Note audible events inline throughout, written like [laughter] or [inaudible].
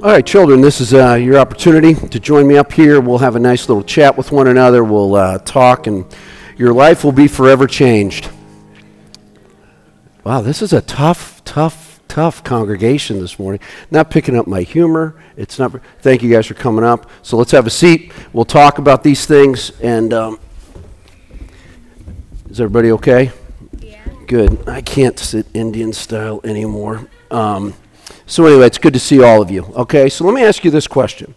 All right, children, this is uh, your opportunity to join me up here. We'll have a nice little chat with one another. We'll uh, talk, and your life will be forever changed. Wow, this is a tough, tough, tough congregation this morning. Not picking up my humor. It's not. Thank you guys for coming up. So let's have a seat. We'll talk about these things. And um, is everybody okay? Yeah. Good. I can't sit Indian style anymore. Um, so, anyway, it's good to see all of you. Okay, so let me ask you this question.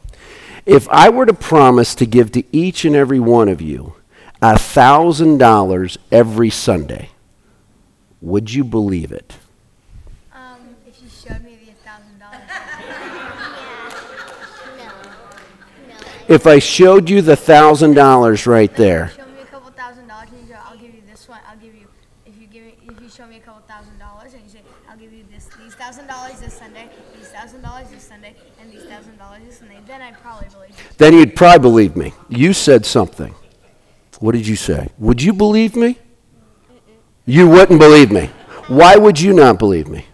If I were to promise to give to each and every one of you a $1,000 every Sunday, would you believe it? Um, if you showed me the thousand dollars. [laughs] If I showed you the $1,000 right there, Show me a couple thousand dollars and you go, I'll give you this one. I'll give you if you give me if you show me a couple thousand dollars and you say, I'll give you this these thousand dollars this Sunday, these thousand dollars this Sunday, and these thousand dollars this Sunday, then I'd probably believe you. Then you'd probably believe me. You said something. What did you say? Would you believe me? You wouldn't believe me. Why would you not believe me?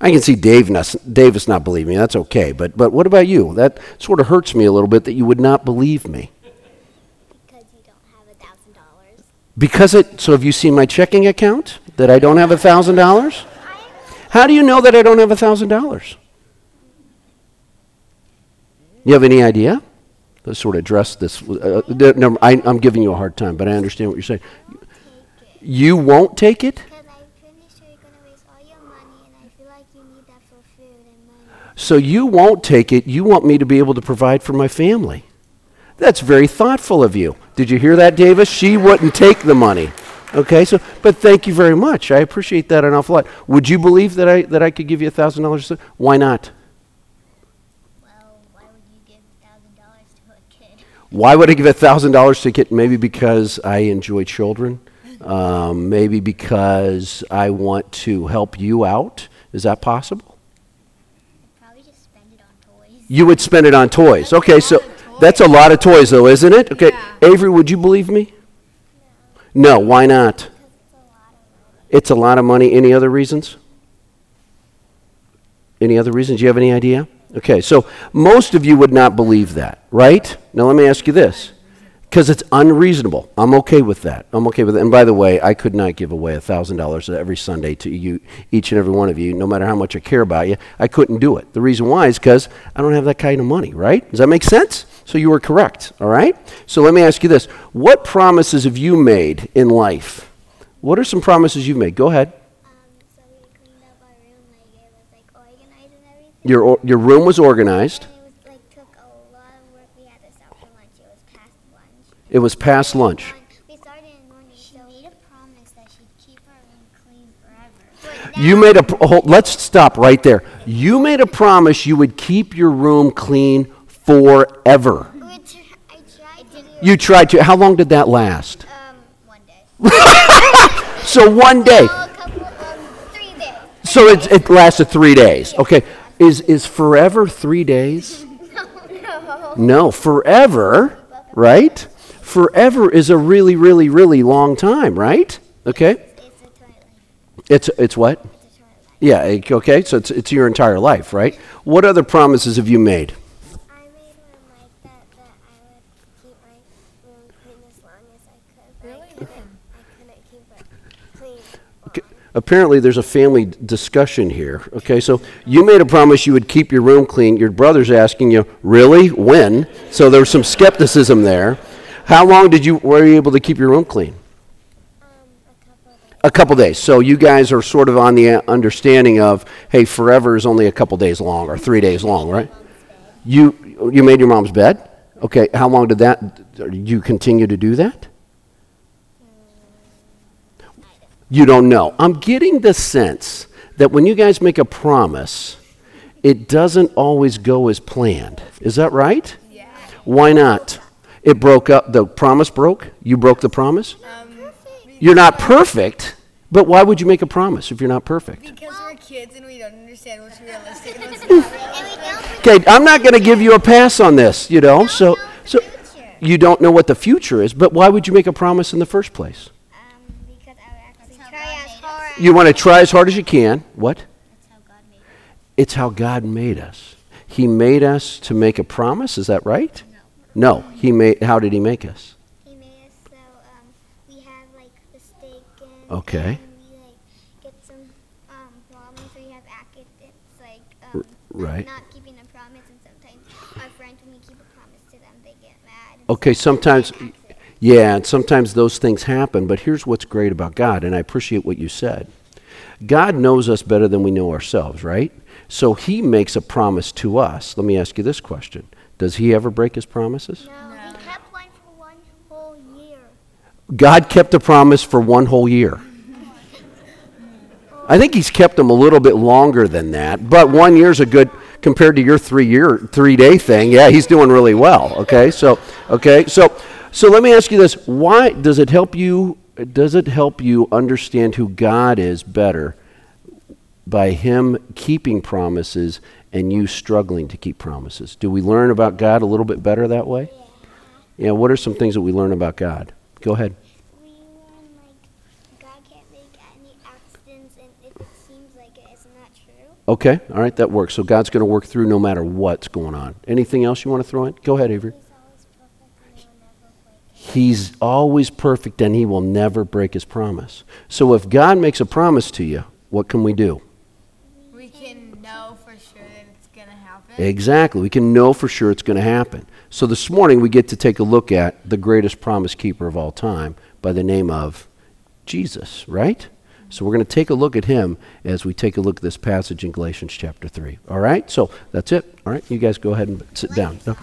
I can see Dave not, Davis not believe me. That's okay. But, but what about you? That sort of hurts me a little bit that you would not believe me. Because you don't have a thousand dollars. Because it, so have you seen my checking account that I don't have a $1,000? How do you know that I don't have a $1,000? You have any idea? Sort of address this. Uh, no, I, I'm giving you a hard time, but I understand what you're saying. You won't take it? Because I'm pretty sure you're gonna waste all your money, and I feel like you need that for food and money. So you won't take it. You want me to be able to provide for my family. That's very thoughtful of you. Did you hear that, Davis? She wouldn't take the money. Okay, so but thank you very much. I appreciate that an awful lot. Would you believe that I that I could give you a thousand dollars? Why not? Well, why would you give a thousand dollars to a kid? Why would I give a thousand dollars to get? Maybe because I enjoy children. Um, maybe because I want to help you out. Is that possible? Probably just spend it on toys. You would spend it on toys. Okay, so that's a lot of toys, though, isn't it? Okay, Avery, would you believe me? No. Why not? It's a lot of money. Any other reasons? Any other reasons? Do you have any idea? Okay, so most of you would not believe that, right? Now let me ask you this. Because it's unreasonable. I'm okay with that. I'm okay with it. And by the way, I could not give away $1,000 every Sunday to you, each and every one of you, no matter how much I care about you. I couldn't do it. The reason why is because I don't have that kind of money, right? Does that make sense? So you were correct, all right? So let me ask you this. What promises have you made in life? What are some promises you've made? Go ahead. Um, so we cleaned up our room, like it was like organized and everything. Your, your room was organized. It was like took a lot of work. We had to stop for lunch. It was past lunch. It was past lunch. We started in the morning. She made a promise that she'd keep our room clean forever. You made a pr- hold, let's stop right there. You made a promise you would keep your room clean forever. now- tr- I tried to You tried to. How long did that last? um one day. [laughs] So one day. Oh, a couple um three days. So it, it lasted three days. Okay. Is is forever three days? no. No, forever, right? Forever is a really, really, really long time, right? Okay. It's. It's what? It's a twilight. Yeah. Okay. So it's it's your entire life, right? What other promises have you made? I made one like that that I would keep my room clean as long as I could. But I couldn't. I couldn't keep it clean. Okay, Apparently, there's a family discussion here. Okay, so you made a promise you would keep your room clean. Your brother's asking you, really? When? So there's some skepticism there. How long did you were you able to keep your room clean? A couple. A couple days. So you guys are sort of on the uh, understanding of, hey, forever is only a couple days long or three days long, right? You you made your mom's bed. Okay. How long did that? You continue to do that? You don't know. I'm getting the sense that when you guys make a promise, it doesn't always go as planned. Is that right? Yeah. Why not? It broke up. The promise broke. You broke the promise. Um, You're not perfect, but why would you make a promise if you're not perfect? because we're kids and we don't understand what's realistic and what's [laughs] not realistic. And we don't Okay, I'm not going to give you a pass on this, you know. So so you don't know what the future is, but why would you make a promise in the first place? You want to try as hard as you can. What? How God made it. It's how God made us. He made us to make a promise. Is that right? No. No. He made. How did he make us? He made us so um, we have like the steak and Okay. and we like get some um, ramen so we have accidents like um, right. not keeping a promise and sometimes our friends when we keep a promise to them they get mad. Okay, sometimes. Yeah, and sometimes those things happen, but here's what's great about God, and I appreciate what you said. God knows us better than we know ourselves, right? So he makes a promise to us. Let me ask you this question Does he ever break his promises? No, we kept one for one whole year. God kept a promise for one whole year. I think he's kept them a little bit longer than that, but one year's a good compared to your three year three day thing. Yeah, he's doing really well. Okay, so okay, so so let me ask you this: Why does it help you? Does it help you understand who God is better by Him keeping promises and you struggling to keep promises? Do we learn about God a little bit better that way? Yeah. What are some things that we learn about God? Go ahead. We learn like God can't make any accidents and it seems like it's not true. Okay, all right, that works. So God's going to work through no matter what's going on. Anything else you want to throw in? Go ahead, Avery. He's always perfect and he will never break He's always perfect and he will never break his promise. So if God makes a promise to you, what can we do? We can know for sure that it's gonna happen. Exactly. We can know for sure it's going to happen. So this morning we get to take a look at the greatest promise keeper of all time by the name of Jesus, right? So we're going to take a look at him as we take a look at this passage in Galatians chapter 3. All right? So that's it. All right? You guys go ahead and sit down. No?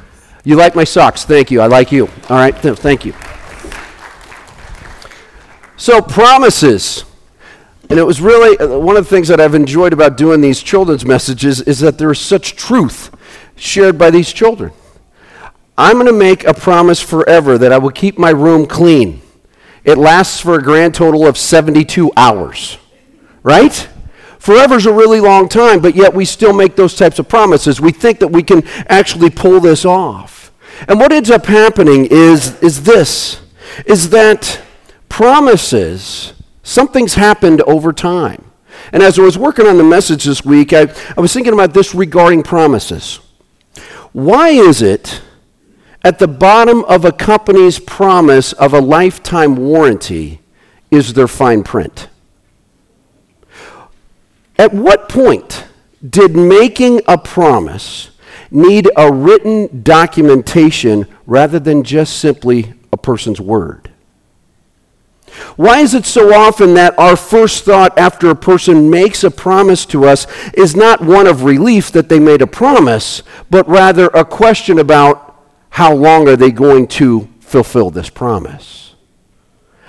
You like my socks. Thank you. I like you. All right? Th- thank you. So promises. And it was really uh, one of the things that I've enjoyed about doing these children's messages is that there is such truth shared by these children. I'm going to make a promise forever that I will keep my room clean. It lasts for a grand total of 72 hours. Right? Forever's a really long time, but yet we still make those types of promises. We think that we can actually pull this off. And what ends up happening is, is this is that promises, something's happened over time. And as I was working on the message this week, I, I was thinking about this regarding promises. Why is it at the bottom of a company's promise of a lifetime warranty is their fine print? At what point did making a promise need a written documentation rather than just simply a person's word? Why is it so often that our first thought after a person makes a promise to us is not one of relief that they made a promise, but rather a question about how long are they going to fulfill this promise?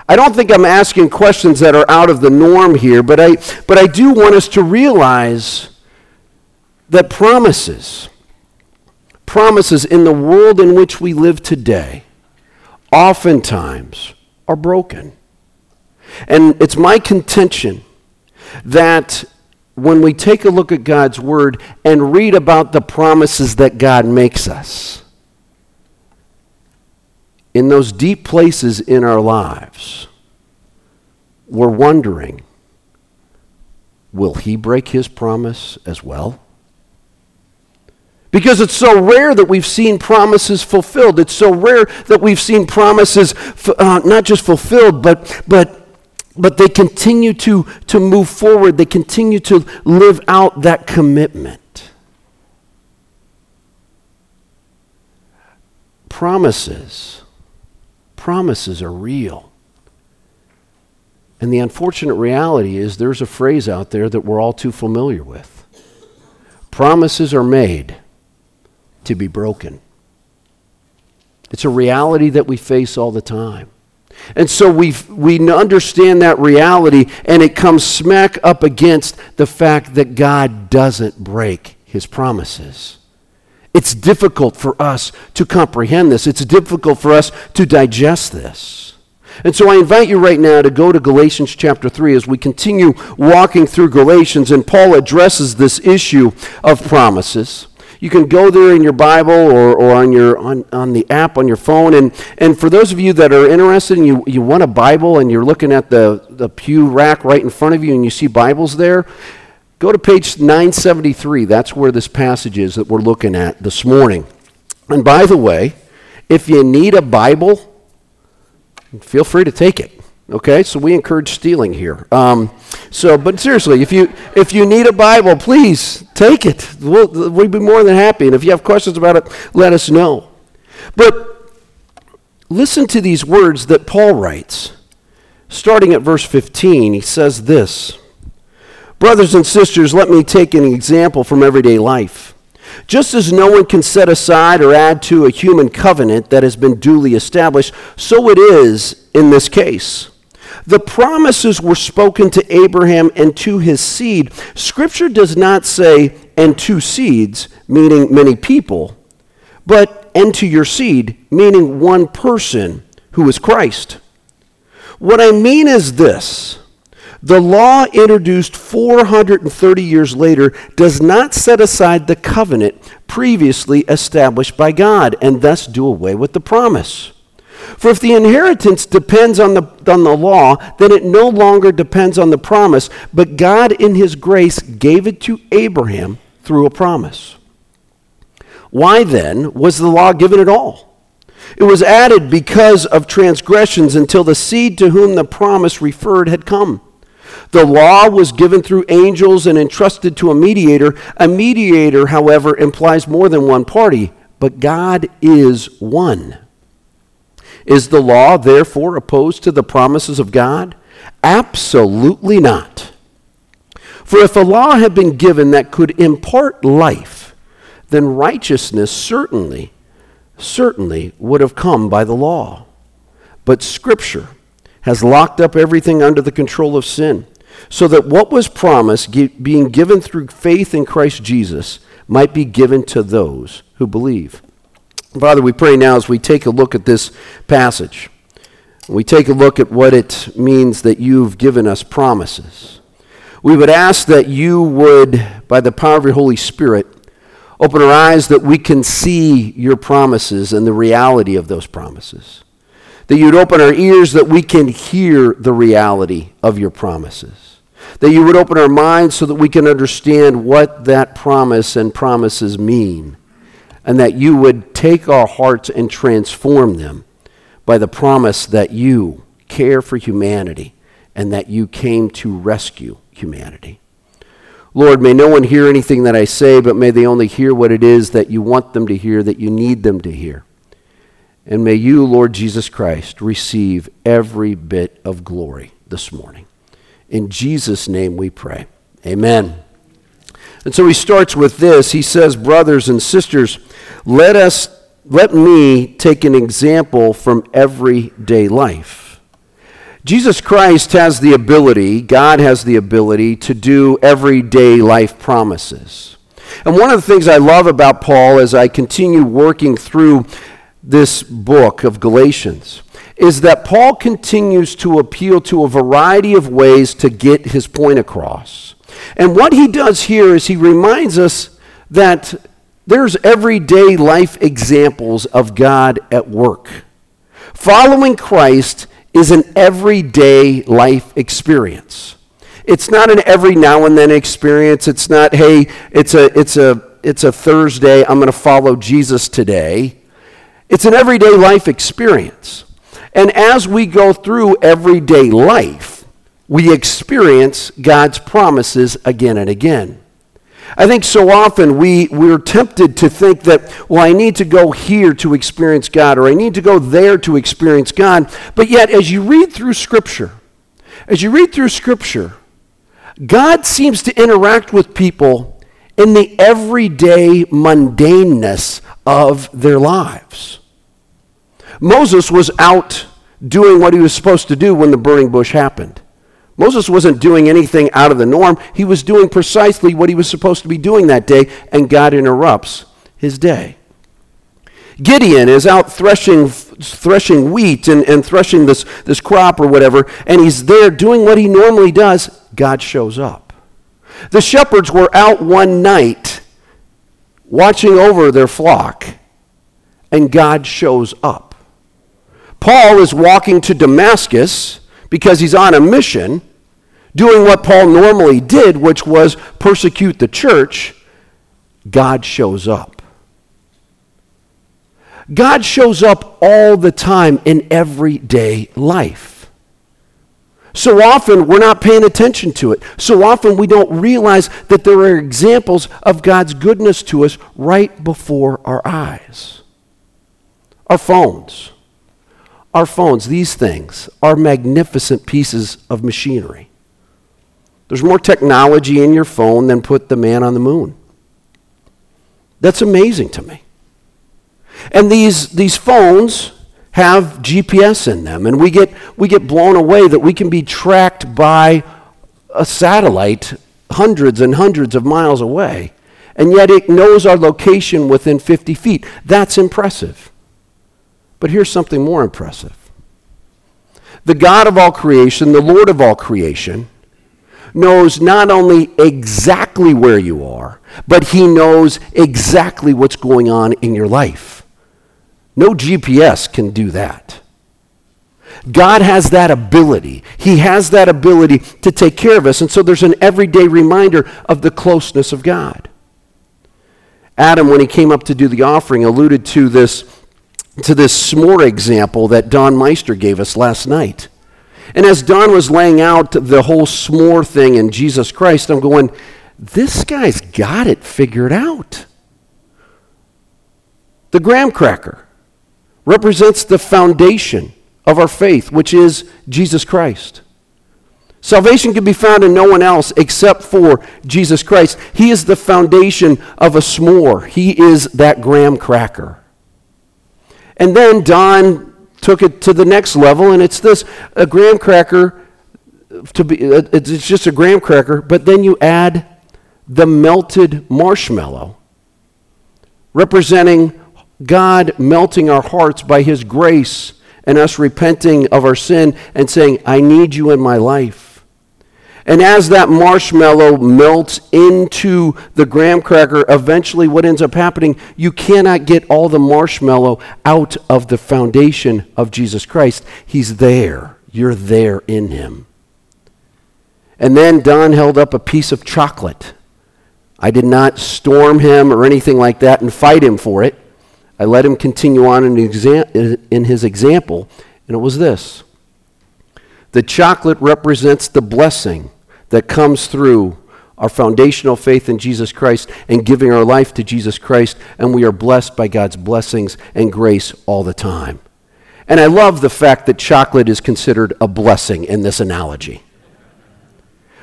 I don't think I'm asking questions that are out of the norm here, but I, but I do want us to realize that promises, promises in the world in which we live today, oftentimes are broken. And it's my contention that when we take a look at God's Word and read about the promises that God makes us, in those deep places in our lives, we're wondering will He break His promise as well? Because it's so rare that we've seen promises fulfilled. It's so rare that we've seen promises uh, not just fulfilled, but, but, but they continue to, to move forward. They continue to live out that commitment. Promises promises are real. And the unfortunate reality is there's a phrase out there that we're all too familiar with. Promises are made to be broken. It's a reality that we face all the time. And so we we understand that reality, and it comes smack up against the fact that God doesn't break his promises. It's difficult for us to comprehend this. It's difficult for us to digest this. And so I invite you right now to go to Galatians chapter 3 as we continue walking through Galatians, and Paul addresses this issue of promises. You can go there in your Bible or, or on, your, on, on the app on your phone. And, and for those of you that are interested and you, you want a Bible and you're looking at the, the pew rack right in front of you and you see Bibles there, Go to page 973. That's where this passage is that we're looking at this morning. And by the way, if you need a Bible, feel free to take it. Okay, so we encourage stealing here. Um, so, but seriously, if you if you need a Bible, please take it. We'll, we'd be more than happy. And if you have questions about it, let us know. But listen to these words that Paul writes. Starting at verse 15, he says this Brothers and sisters, let me take an example from everyday life. Just as no one can set aside or add to a human covenant that has been duly established, so it is in this case. The promises were spoken to Abraham and to his seed. Scripture does not say, and to seeds, meaning many people, but and to your seed, meaning one person who is Christ. What I mean is this the law introduced 430 years later does not set aside the covenant previously established by God and thus do away with the promise. For if the inheritance depends on the, on the law, then it no longer depends on the promise, but God in his grace gave it to Abraham through a promise. Why then was the law given at all? It was added because of transgressions until the seed to whom the promise referred had come. The law was given through angels and entrusted to a mediator. A mediator, however, implies more than one party, but God is one. Is the law therefore opposed to the promises of God? Absolutely not. For if a law had been given that could impart life, then righteousness certainly, certainly would have come by the law. But Scripture has locked up everything under the control of sin, so that what was promised, being given through faith in Christ Jesus, might be given to those who believe. Father, we pray now as we take a look at this passage, we take a look at what it means that you've given us promises. We would ask that you would, by the power of your Holy Spirit, open our eyes that we can see your promises and the reality of those promises. That you'd open our ears that we can hear the reality of your promises. That you would open our minds so that we can understand what that promise and promises mean and that you would take our hearts and transform them by the promise that you care for humanity and that you came to rescue humanity. Lord, may no one hear anything that I say, but may they only hear what it is that you want them to hear, that you need them to hear. And may you, Lord Jesus Christ, receive every bit of glory this morning. In Jesus' name we pray. Amen. And so he starts with this. He says, Brothers and sisters, let us let me take an example from everyday life. Jesus Christ has the ability, God has the ability to do everyday life promises. And one of the things I love about Paul as I continue working through this book of Galatians is that Paul continues to appeal to a variety of ways to get his point across. And what he does here is he reminds us that there's everyday life examples of God at work. Following Christ is an everyday life experience. It's not an every now and then experience. It's not, hey, it's a, it's a, it's a Thursday, I'm going to follow Jesus today. It's an everyday life experience. And as we go through everyday life, we experience God's promises again and again. I think so often we, we're tempted to think that, well, I need to go here to experience God, or I need to go there to experience God. But yet, as you read through Scripture, as you read through Scripture, God seems to interact with people in the everyday mundaneness of their lives. Moses was out doing what he was supposed to do when the burning bush happened. Moses wasn't doing anything out of the norm. He was doing precisely what he was supposed to be doing that day, and God interrupts his day. Gideon is out threshing, threshing wheat and, and threshing this, this crop or whatever, and he's there doing what he normally does. God shows up. The shepherds were out one night watching over their flock, and God shows up. Paul is walking to Damascus because he's on a mission, doing what Paul normally did, which was persecute the church, God shows up. God shows up all the time in everyday life. So often we're not paying attention to it. So often we don't realize that there are examples of God's goodness to us right before our eyes. Our phones. Our phones, these things, are magnificent pieces of machinery. There's more technology in your phone than put the man on the moon. That's amazing to me. And these, these phones have GPS in them, and we get, we get blown away that we can be tracked by a satellite hundreds and hundreds of miles away, and yet it knows our location within 50 feet. That's impressive. But here's something more impressive the God of all creation, the Lord of all creation, knows not only exactly where you are, but he knows exactly what's going on in your life. No GPS can do that. God has that ability. He has that ability to take care of us. And so there's an everyday reminder of the closeness of God. Adam, when he came up to do the offering, alluded to this, to this s'more example that Don Meister gave us last night. And as Don was laying out the whole s'more thing in Jesus Christ, I'm going, this guy's got it figured out. The graham cracker represents the foundation of our faith, which is Jesus Christ. Salvation can be found in no one else except for Jesus Christ. He is the foundation of a s'more. He is that graham cracker. And then Don took it to the next level, and it's this a graham cracker to be uh, it's just a graham cracker, but then you add the melted marshmallow, representing God melting our hearts by His grace and us repenting of our sin and saying, I need you in my life. And as that marshmallow melts into the graham cracker, eventually what ends up happening, you cannot get all the marshmallow out of the foundation of Jesus Christ. He's there. You're there in him. And then Don held up a piece of chocolate. I did not storm him or anything like that and fight him for it. I let him continue on in, in his example, and it was this. The chocolate represents the blessing that comes through our foundational faith in Jesus Christ and giving our life to Jesus Christ, and we are blessed by God's blessings and grace all the time. And I love the fact that chocolate is considered a blessing in this analogy.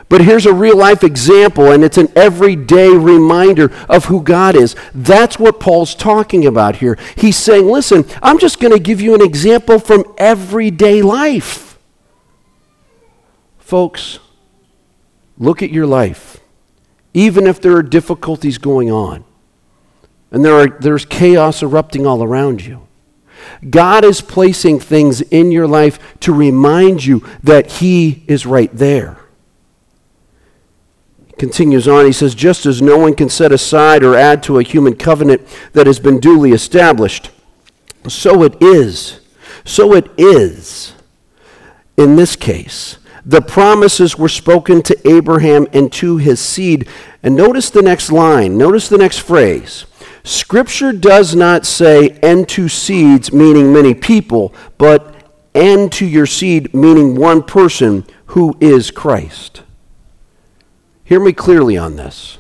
But here's a real life example, and it's an everyday reminder of who God is. That's what Paul's talking about here. He's saying, listen, I'm just going to give you an example from everyday life. Folks, Look at your life. Even if there are difficulties going on and there are, there's chaos erupting all around you, God is placing things in your life to remind you that He is right there. Continues on, he says, just as no one can set aside or add to a human covenant that has been duly established, so it is. So it is in this case the promises were spoken to Abraham and to his seed. And notice the next line, notice the next phrase. Scripture does not say, and to seeds, meaning many people, but and to your seed, meaning one person who is Christ. Hear me clearly on this.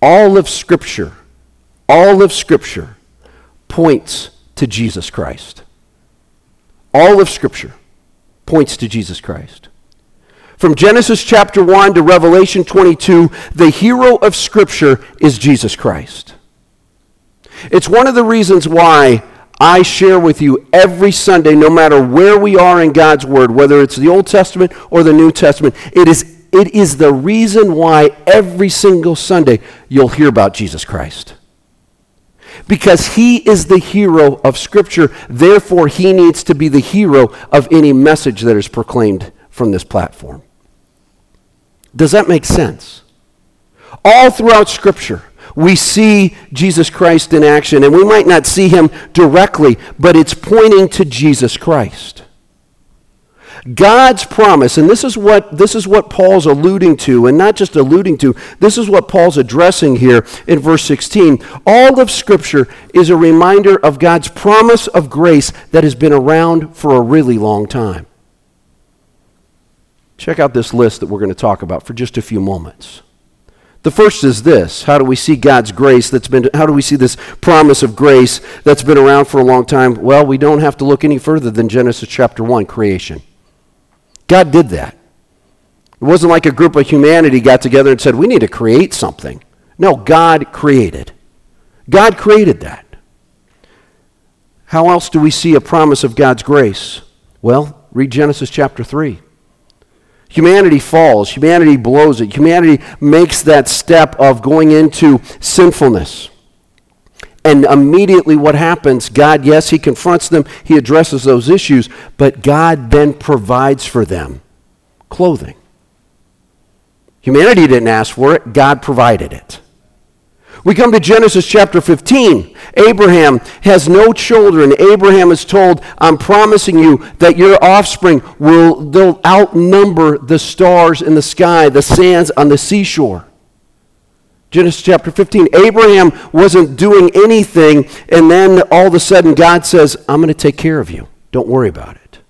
All of Scripture, all of Scripture points to Jesus Christ. All of Scripture points to Jesus Christ. From Genesis chapter 1 to Revelation 22, the hero of Scripture is Jesus Christ. It's one of the reasons why I share with you every Sunday, no matter where we are in God's Word, whether it's the Old Testament or the New Testament. It is, it is the reason why every single Sunday you'll hear about Jesus Christ because he is the hero of Scripture. Therefore, he needs to be the hero of any message that is proclaimed from this platform. Does that make sense? All throughout Scripture, we see Jesus Christ in action, and we might not see him directly, but it's pointing to Jesus Christ. God's promise, and this is what this is what Paul's alluding to, and not just alluding to, this is what Paul's addressing here in verse 16. All of Scripture is a reminder of God's promise of grace that has been around for a really long time. Check out this list that we're going to talk about for just a few moments. The first is this How do we see God's grace that's been, how do we see this promise of grace that's been around for a long time? Well, we don't have to look any further than Genesis chapter 1, creation. God did that. It wasn't like a group of humanity got together and said, we need to create something. No, God created. God created that. How else do we see a promise of God's grace? Well, read Genesis chapter 3. Humanity falls, humanity blows it, humanity makes that step of going into sinfulness. And immediately, what happens? God, yes, He confronts them, He addresses those issues, but God then provides for them clothing. Humanity didn't ask for it, God provided it. We come to Genesis chapter 15. Abraham has no children. Abraham is told, I'm promising you that your offspring will they'll outnumber the stars in the sky, the sands on the seashore. Genesis chapter 15. Abraham wasn't doing anything, and then all of a sudden God says, I'm going to take care of you. Don't worry about it.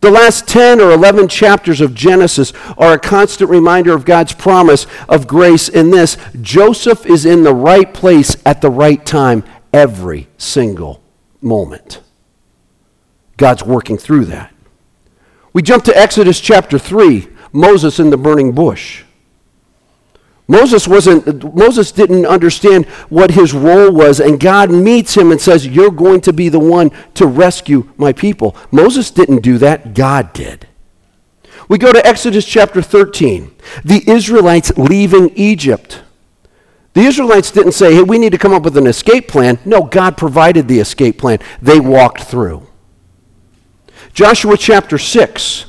The last 10 or 11 chapters of Genesis are a constant reminder of God's promise of grace in this Joseph is in the right place at the right time every single moment. God's working through that. We jump to Exodus chapter 3, Moses in the burning bush. Moses wasn't Moses didn't understand what his role was and God meets him and says you're going to be the one to rescue my people. Moses didn't do that, God did. We go to Exodus chapter 13. The Israelites leaving Egypt. The Israelites didn't say, "Hey, we need to come up with an escape plan." No, God provided the escape plan. They walked through. Joshua chapter 6.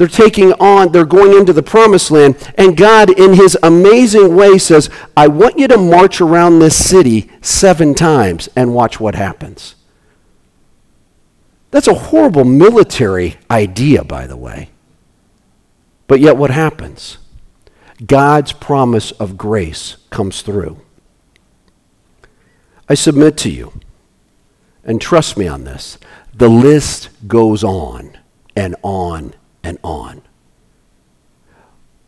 They're taking on, they're going into the promised land, and God, in his amazing way, says, I want you to march around this city seven times and watch what happens. That's a horrible military idea, by the way. But yet, what happens? God's promise of grace comes through. I submit to you, and trust me on this, the list goes on and on and on.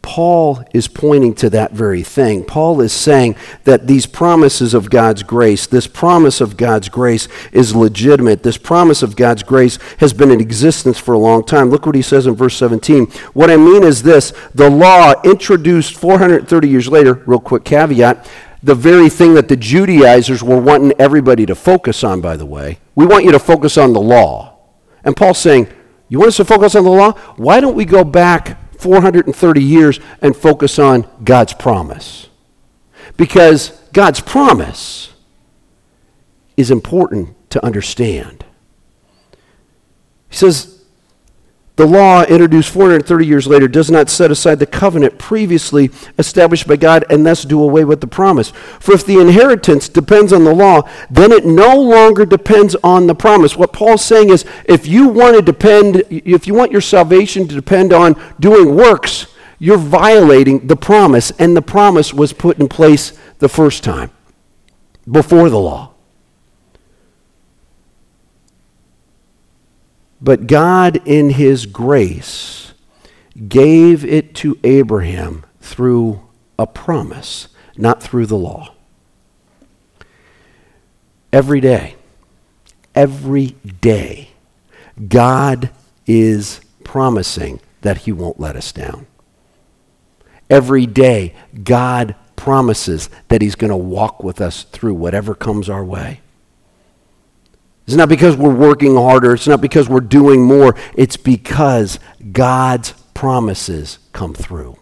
Paul is pointing to that very thing. Paul is saying that these promises of God's grace, this promise of God's grace is legitimate. This promise of God's grace has been in existence for a long time. Look what he says in verse 17. What I mean is this the law introduced 430 years later, real quick caveat, the very thing that the Judaizers were wanting everybody to focus on, by the way. We want you to focus on the law. And Paul's saying, you want us to focus on the law? Why don't we go back 430 years and focus on God's promise? Because God's promise is important to understand. He says, the law, introduced 430 years later, does not set aside the covenant previously established by God and thus do away with the promise. For if the inheritance depends on the law, then it no longer depends on the promise. What Paul's saying is if you want to depend, if you want your salvation to depend on doing works, you're violating the promise, and the promise was put in place the first time, before the law. But God, in His grace, gave it to Abraham through a promise, not through the law. Every day, every day, God is promising that He won't let us down. Every day, God promises that He's going to walk with us through whatever comes our way. It's not because we're working harder. It's not because we're doing more. It's because God's promises come through.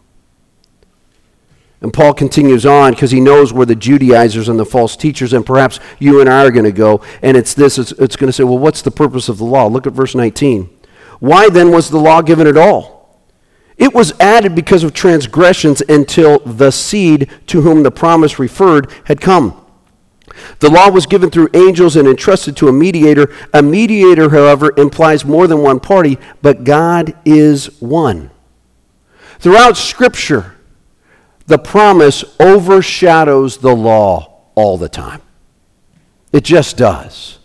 And Paul continues on because he knows where the Judaizers and the false teachers, and perhaps you and I are going to go. And it's this it's, it's going to say, well, what's the purpose of the law? Look at verse 19. Why then was the law given at all? It was added because of transgressions until the seed to whom the promise referred had come. The law was given through angels and entrusted to a mediator. A mediator, however, implies more than one party, but God is one. Throughout Scripture, the promise overshadows the law all the time. It just does.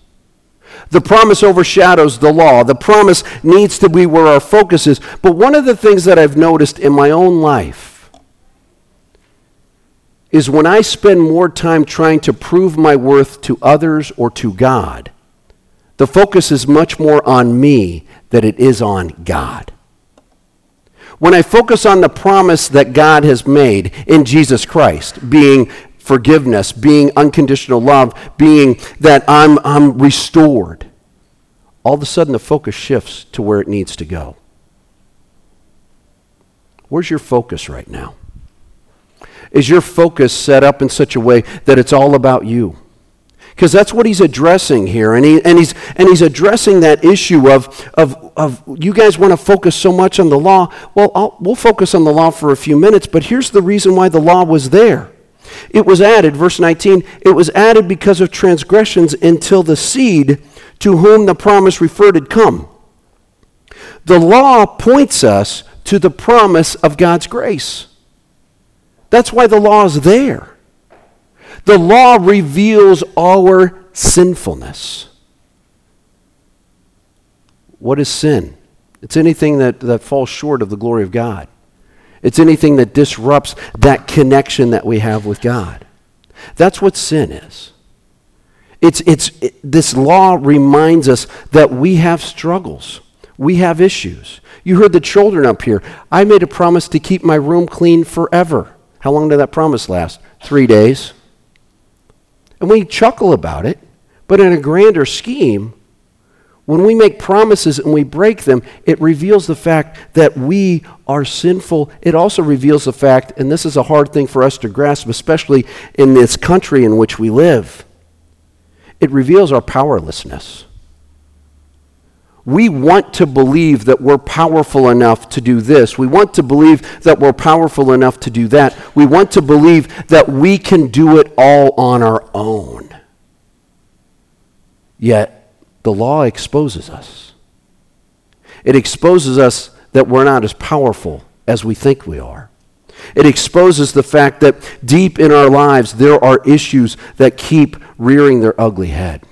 The promise overshadows the law. The promise needs to be where our focus is. But one of the things that I've noticed in my own life is when I spend more time trying to prove my worth to others or to God, the focus is much more on me than it is on God. When I focus on the promise that God has made in Jesus Christ, being forgiveness, being unconditional love, being that I'm, I'm restored, all of a sudden the focus shifts to where it needs to go. Where's your focus right now? Is your focus set up in such a way that it's all about you? Because that's what he's addressing here. And, he, and, he's, and he's addressing that issue of, of, of you guys want to focus so much on the law. Well, I'll, we'll focus on the law for a few minutes, but here's the reason why the law was there. It was added, verse 19, it was added because of transgressions until the seed to whom the promise referred had come. The law points us to the promise of God's grace. That's why the law is there. The law reveals our sinfulness. What is sin? It's anything that, that falls short of the glory of God. It's anything that disrupts that connection that we have with God. That's what sin is. It's, it's, it, this law reminds us that we have struggles, we have issues. You heard the children up here. I made a promise to keep my room clean forever. How long did that promise last? Three days. And we chuckle about it, but in a grander scheme, when we make promises and we break them, it reveals the fact that we are sinful. It also reveals the fact, and this is a hard thing for us to grasp, especially in this country in which we live, it reveals our powerlessness. We want to believe that we're powerful enough to do this. We want to believe that we're powerful enough to do that. We want to believe that we can do it all on our own. Yet, the law exposes us. It exposes us that we're not as powerful as we think we are. It exposes the fact that deep in our lives there are issues that keep rearing their ugly head.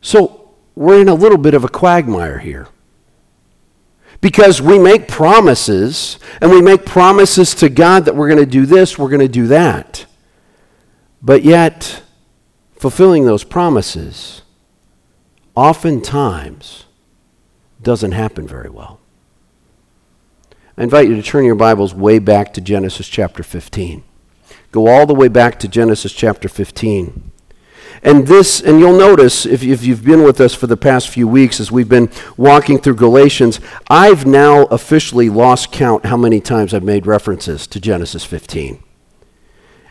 So we're in a little bit of a quagmire here. Because we make promises, and we make promises to God that we're going to do this, we're going to do that. But yet, fulfilling those promises oftentimes doesn't happen very well. I invite you to turn your Bibles way back to Genesis chapter 15. Go all the way back to Genesis chapter 15. And this, and you'll notice if, if you've been with us for the past few weeks as we've been walking through Galatians, I've now officially lost count how many times I've made references to Genesis 15.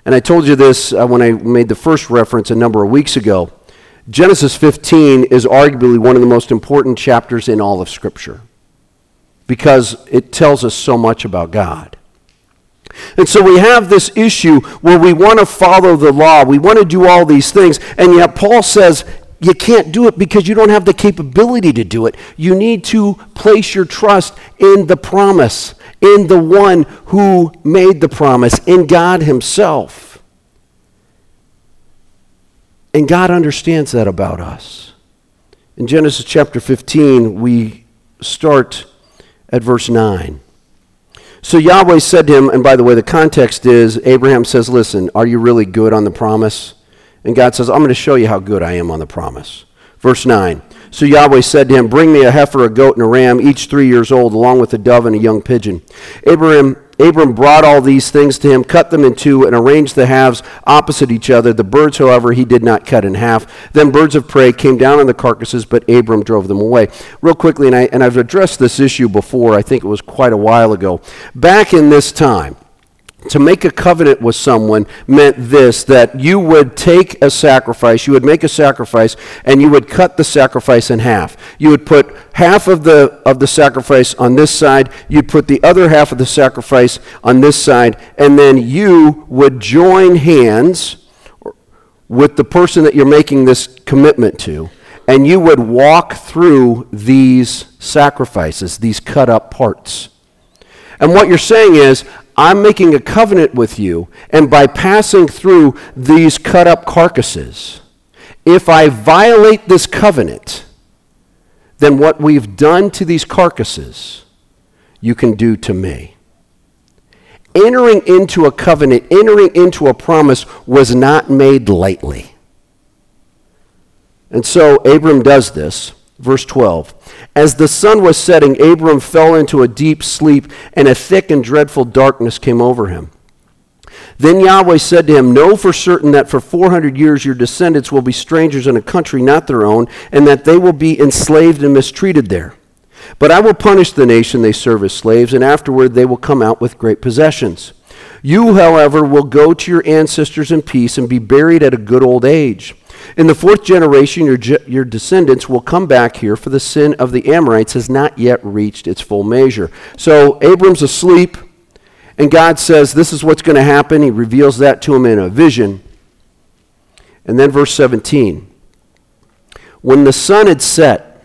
And I told you this uh, when I made the first reference a number of weeks ago. Genesis 15 is arguably one of the most important chapters in all of Scripture because it tells us so much about God. And so we have this issue where we want to follow the law, we want to do all these things, and yet Paul says you can't do it because you don't have the capability to do it. You need to place your trust in the promise, in the one who made the promise, in God Himself. And God understands that about us. In Genesis chapter 15, we start at verse 9. So Yahweh said to him, and by the way, the context is Abraham says, Listen, are you really good on the promise? And God says, I'm going to show you how good I am on the promise. Verse 9. So Yahweh said to him, Bring me a heifer, a goat, and a ram, each three years old, along with a dove and a young pigeon. Abraham Abram brought all these things to him, cut them in two, and arranged the halves opposite each other. The birds, however, he did not cut in half. Then birds of prey came down on the carcasses, but Abram drove them away. Real quickly, and, I, and I've addressed this issue before, I think it was quite a while ago. Back in this time, to make a covenant with someone meant this that you would take a sacrifice, you would make a sacrifice, and you would cut the sacrifice in half. You would put half of the, of the sacrifice on this side, you'd put the other half of the sacrifice on this side, and then you would join hands with the person that you're making this commitment to, and you would walk through these sacrifices, these cut up parts. And what you're saying is, I'm making a covenant with you, and by passing through these cut up carcasses, if I violate this covenant, then what we've done to these carcasses, you can do to me. Entering into a covenant, entering into a promise was not made lightly. And so Abram does this. Verse 12. As the sun was setting, Abram fell into a deep sleep, and a thick and dreadful darkness came over him. Then Yahweh said to him, Know for certain that for 400 years your descendants will be strangers in a country not their own, and that they will be enslaved and mistreated there. But I will punish the nation they serve as slaves, and afterward they will come out with great possessions. You, however, will go to your ancestors in peace and be buried at a good old age. In the fourth generation, your, your descendants will come back here, for the sin of the Amorites has not yet reached its full measure. So Abram's asleep, and God says, This is what's going to happen. He reveals that to him in a vision. And then verse 17 When the sun had set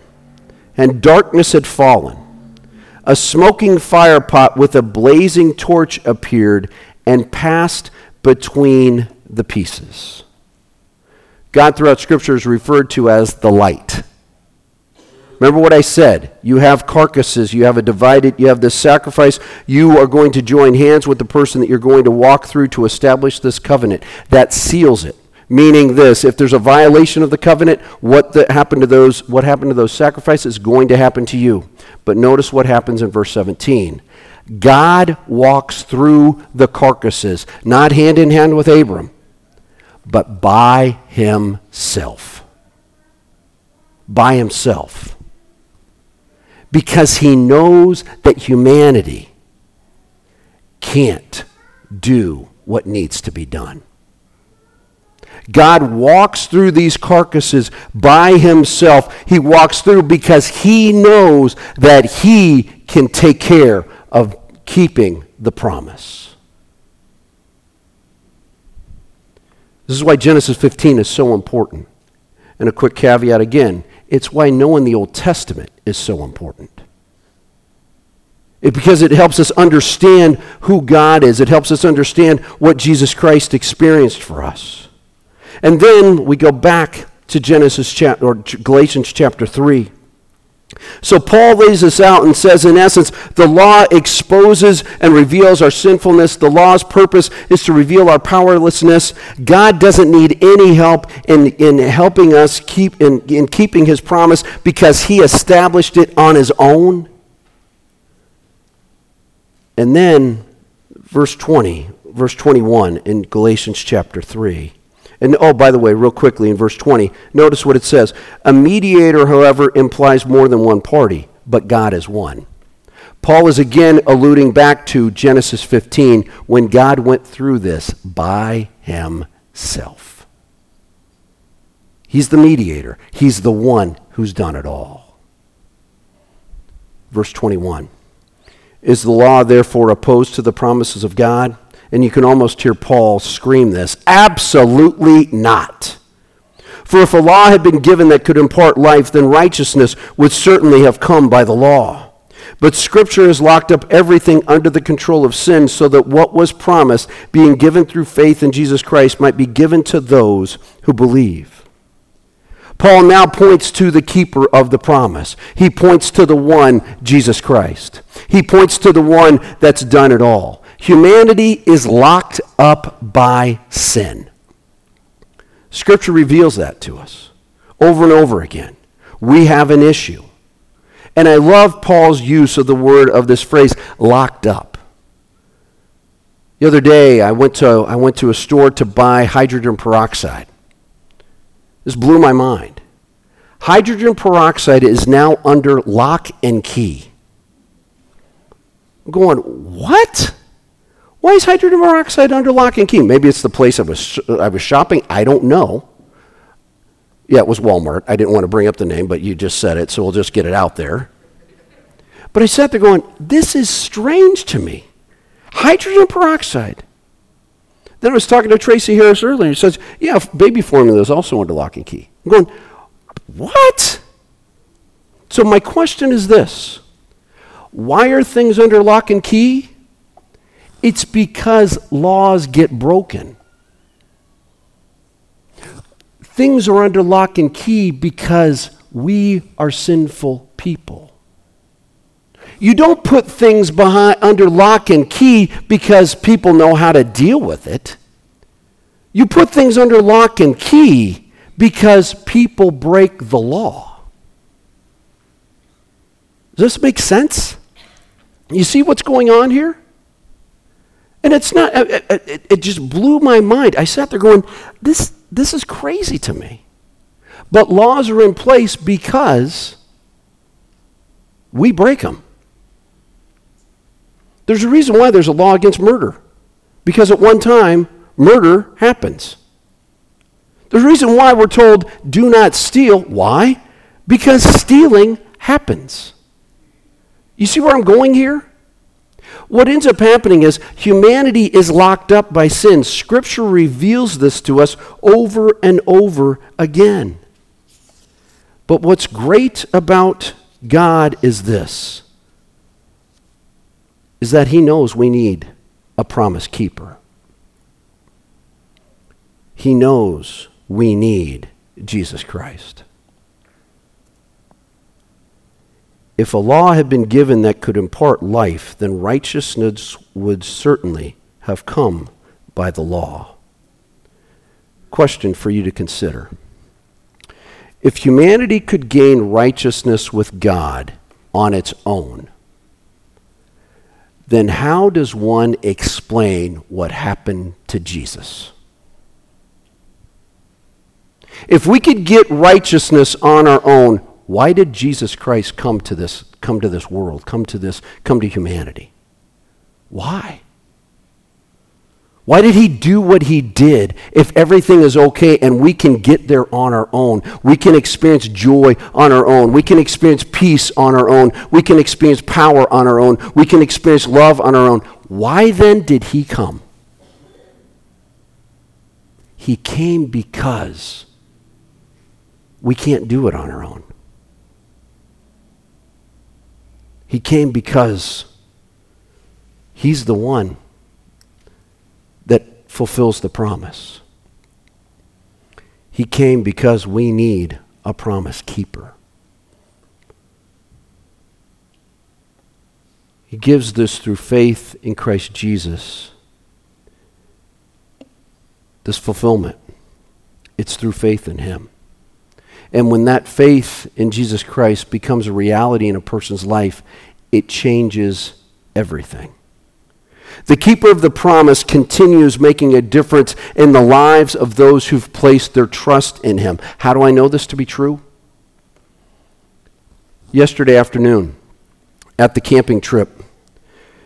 and darkness had fallen, a smoking firepot with a blazing torch appeared and passed between the pieces. God throughout Scripture is referred to as the light. Remember what I said. You have carcasses, you have a divided, you have this sacrifice. You are going to join hands with the person that you're going to walk through to establish this covenant. That seals it. Meaning this, if there's a violation of the covenant, what the, happened to those what happened to those sacrifices is going to happen to you. But notice what happens in verse 17. God walks through the carcasses, not hand in hand with Abram but by himself. By himself. Because he knows that humanity can't do what needs to be done. God walks through these carcasses by himself. He walks through because he knows that he can take care of keeping the promise. This is why Genesis 15 is so important. And a quick caveat again it's why knowing the Old Testament is so important. It, because it helps us understand who God is, it helps us understand what Jesus Christ experienced for us. And then we go back to Genesis chapter or Galatians chapter 3. So Paul lays this out and says, in essence, the law exposes and reveals our sinfulness. The law's purpose is to reveal our powerlessness. God doesn't need any help in, in helping us keep in, in keeping his promise because he established it on his own. And then verse 20, verse 21 in Galatians chapter 3. And oh, by the way, real quickly in verse 20, notice what it says. A mediator, however, implies more than one party, but God is one. Paul is again alluding back to Genesis 15 when God went through this by himself. He's the mediator, he's the one who's done it all. Verse 21 Is the law therefore opposed to the promises of God? And you can almost hear Paul scream this absolutely not. For if a law had been given that could impart life, then righteousness would certainly have come by the law. But Scripture has locked up everything under the control of sin so that what was promised, being given through faith in Jesus Christ, might be given to those who believe. Paul now points to the keeper of the promise. He points to the one, Jesus Christ. He points to the one that's done it all. Humanity is locked up by sin. Scripture reveals that to us over and over again. We have an issue. And I love Paul's use of the word of this phrase, locked up. The other day, I went to, I went to a store to buy hydrogen peroxide. This blew my mind. Hydrogen peroxide is now under lock and key. I'm going, what? Why is hydrogen peroxide under lock and key? Maybe it's the place I was, I was shopping. I don't know. Yeah, it was Walmart. I didn't want to bring up the name, but you just said it, so we'll just get it out there. But I sat there going, this is strange to me. Hydrogen peroxide. Then I was talking to Tracy Harris earlier. and He says, Yeah, baby formula is also under lock and key. I'm going, What? So my question is this Why are things under lock and key? It's because laws get broken. Things are under lock and key because we are sinful people. You don't put things behind under lock and key because people know how to deal with it. You put things under lock and key because people break the law. Does this make sense? You see what's going on here? And it's not, it, it, it, just blew my mind. I sat there going, this, this is crazy to me. But laws are in place because we break them. There's a reason why there's a law against murder. Because at one time, murder happens. There's a reason why we're told do not steal. Why? Because stealing happens. You see where I'm going here? What ends up happening is humanity is locked up by sin. Scripture reveals this to us over and over again. But what's great about God is this is that he knows we need a promise keeper. He knows we need Jesus Christ. If a law had been given that could impart life, then righteousness would certainly have come by the law. Question for you to consider. If humanity could gain righteousness with God on its own, then how does one explain what happened to Jesus? If we could get righteousness on our own, why did Jesus Christ come to this come to this world, come to this come to humanity? Why? Why did he do what he did if everything is okay and we can get there on our own? We can experience joy on our own. We can experience peace on our own. We can experience power on our own. We can experience love on our own. Why then did he come? He came because we can't do it on our own. He came because He's the one that fulfills the promise. He came because we need a promise keeper. He gives this through faith in Christ Jesus. This fulfillment, it's through faith in Him. And when that faith in Jesus Christ becomes a reality in a person's life, it changes everything. The keeper of the promise continues making a difference in the lives of those who've placed their trust in him. How do I know this to be true? Yesterday afternoon, at the camping trip,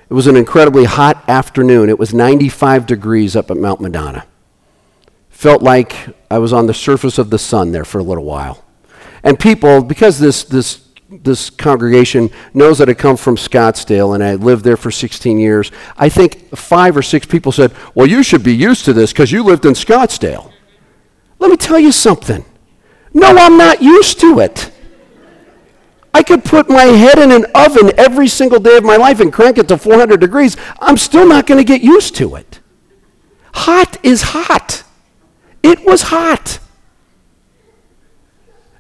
it was an incredibly hot afternoon. It was 95 degrees up at Mount Madonna. Felt like I was on the surface of the sun there for a little while. And people, because this, this, this congregation knows that I come from Scottsdale and I lived there for 16 years, I think five or six people said, Well, you should be used to this because you lived in Scottsdale. Let me tell you something. No, I'm not used to it. I could put my head in an oven every single day of my life and crank it to 400 degrees. I'm still not going to get used to it. Hot is hot. It was hot.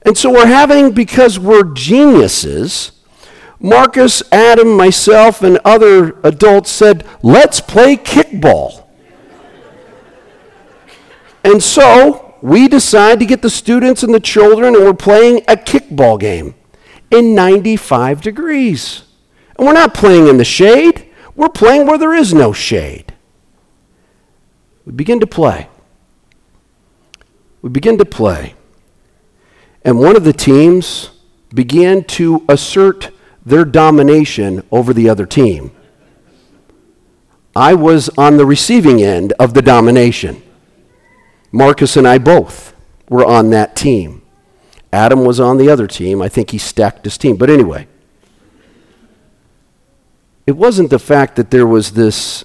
And so we're having, because we're geniuses, Marcus, Adam, myself, and other adults said, let's play kickball. and so we decide to get the students and the children, and we're playing a kickball game in 95 degrees. And we're not playing in the shade, we're playing where there is no shade. We begin to play we begin to play. And one of the teams began to assert their domination over the other team. I was on the receiving end of the domination. Marcus and I both were on that team. Adam was on the other team. I think he stacked his team. But anyway, it wasn't the fact that there was this,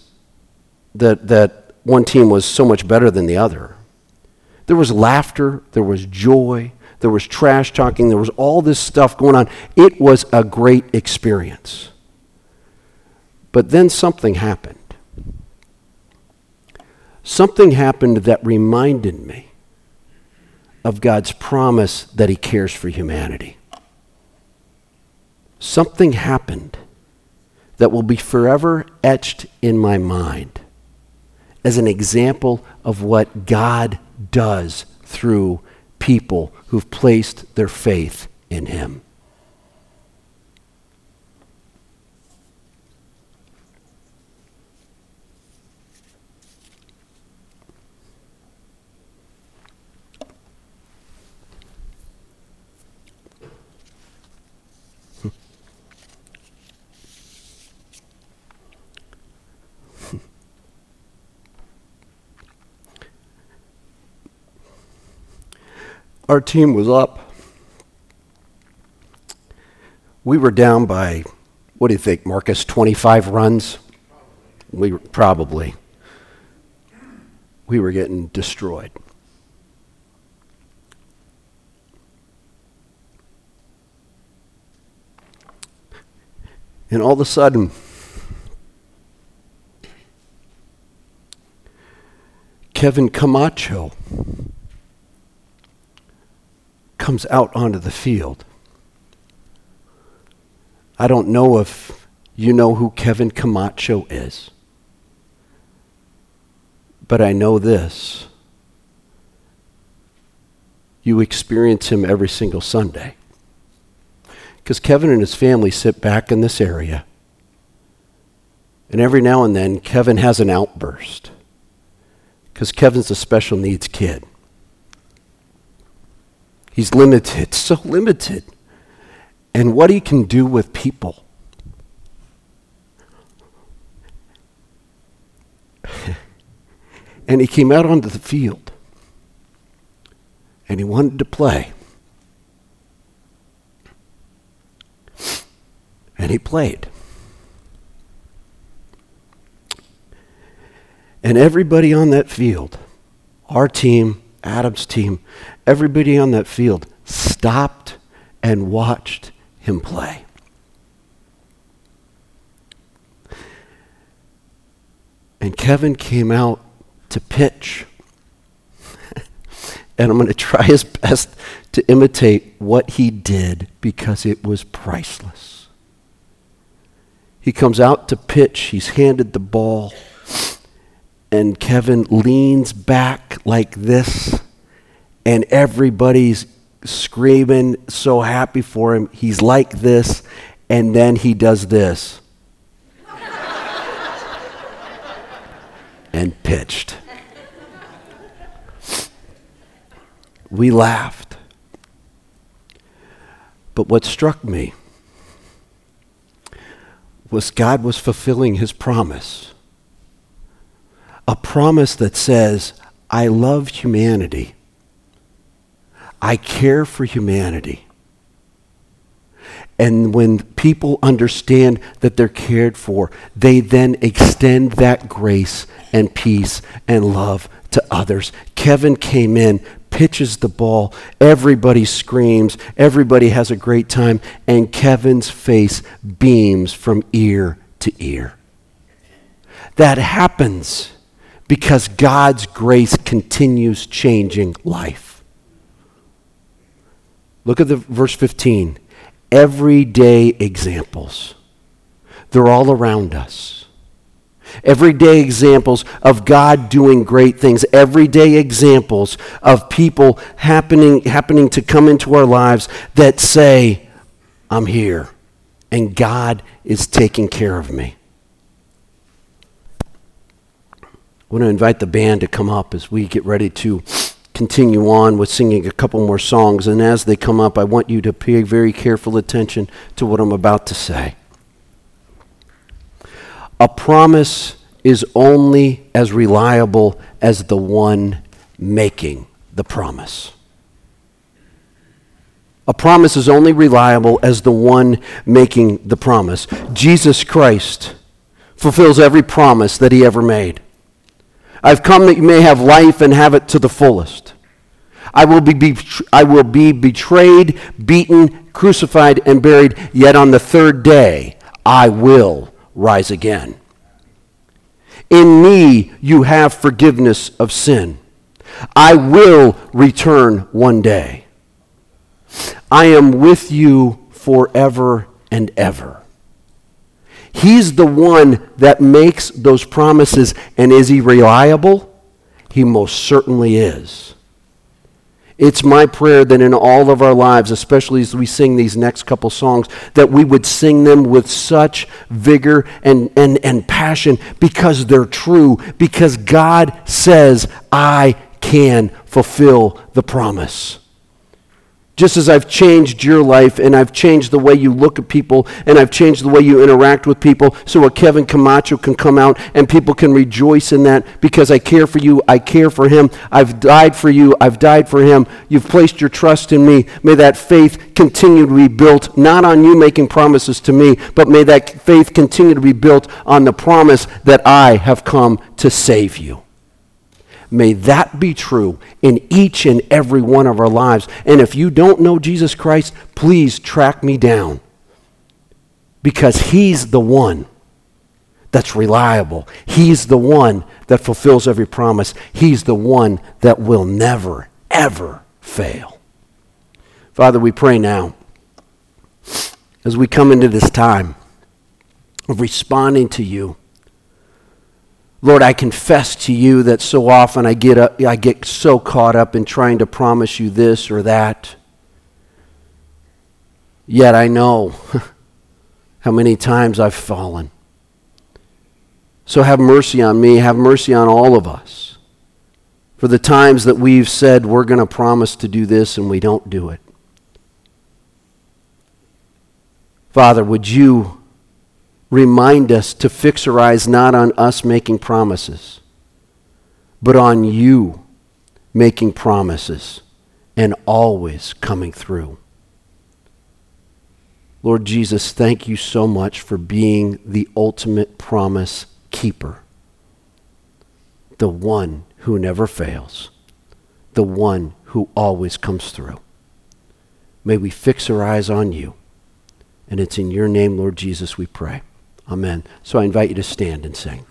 that, that one team was so much better than the other. There was laughter, there was joy, there was trash talking, there was all this stuff going on. It was a great experience. But then something happened. Something happened that reminded me of God's promise that He cares for humanity. Something happened that will be forever etched in my mind as an example of what God does through people who've placed their faith in Him. Our team was up. We were down by, what do you think, Marcus, 25 runs? We were, probably. We were getting destroyed. And all of a sudden, Kevin Camacho comes out onto the field. I don't know if you know who Kevin Camacho is, but I know this. You experience him every single Sunday. Because Kevin and his family sit back in this area, and every now and then, Kevin has an outburst. Because Kevin's a special needs kid. He's limited, [laughs] so limited. And what he can do with people. [laughs] and he came out onto the field and he wanted to play. And he played. And everybody on that field, our team, Adam's team, everybody on that field stopped and watched him play. And Kevin came out to pitch. [laughs] and I'm going to try his best to imitate what he did because it was priceless. He comes out to pitch, he's handed the ball, and Kevin leans back like this and everybody's screaming, so happy for him. He's like this, and then he does this. [laughs] and pitched. We laughed. But what struck me was God was fulfilling his promise. A promise that says, I love humanity I care for humanity. And when people understand that they're cared for, they then extend that grace and peace and love to others. Kevin came in, pitches the ball, everybody screams, everybody has a great time, and Kevin's face beams from ear to ear. That happens because God's grace continues changing life. Look at the verse 15. Everyday examples. They're all around us. Everyday examples of God doing great things. Everyday examples of people happening, happening to come into our lives that say, I'm here and God is taking care of me. I want to invite the band to come up as we get ready to continue on with singing a couple more songs. And as they come up, I want you to pay very careful attention to what I'm about to say. A promise is only as reliable as the one making the promise. A promise is only reliable as the one making the promise. Jesus Christ fulfills every promise that he ever made. I've come that you may have life and have it to the fullest. I will be, I will be betrayed, beaten, crucified, and buried, yet on the third day I will rise again. In me you have forgiveness of sin. I will return one day. I am with you forever and ever. He's the one that makes those promises. And is he reliable? He most certainly is. It's my prayer that in all of our lives, especially as we sing these next couple songs, that we would sing them with such vigor and, and, and passion because they're true, because God says, I can fulfill the promise. Just as I've changed your life and I've changed the way you look at people and I've changed the way you interact with people so a Kevin Camacho can come out and people can rejoice in that because I care for you, I care for him, I've died for you, I've died for him, you've placed your trust in me. May that faith continue to be built not on you making promises to me, but may that faith continue to be built on the promise that I have come to save you. May that be true in each and every one of our lives. And if you don't know Jesus Christ, please track me down because He's the one that's reliable. He's the one that fulfills every promise. He's the one that will never, ever fail. Father, we pray now as we come into this time of responding to you Lord, I confess to you that so often I get, up, I get so caught up in trying to promise you this or that. Yet I know [laughs] how many times I've fallen. So have mercy on me, have mercy on all of us for the times that we've said we're going to promise to do this and we don't do it. Father, would you remind us to fix our eyes not on us making promises, but on you making promises and always coming through. Lord Jesus, thank you so much for being the ultimate promise keeper, the one who never fails, the one who always comes through. May we fix our eyes on you. And it's in your name, Lord Jesus, we pray. Amen. So I invite you to stand and sing.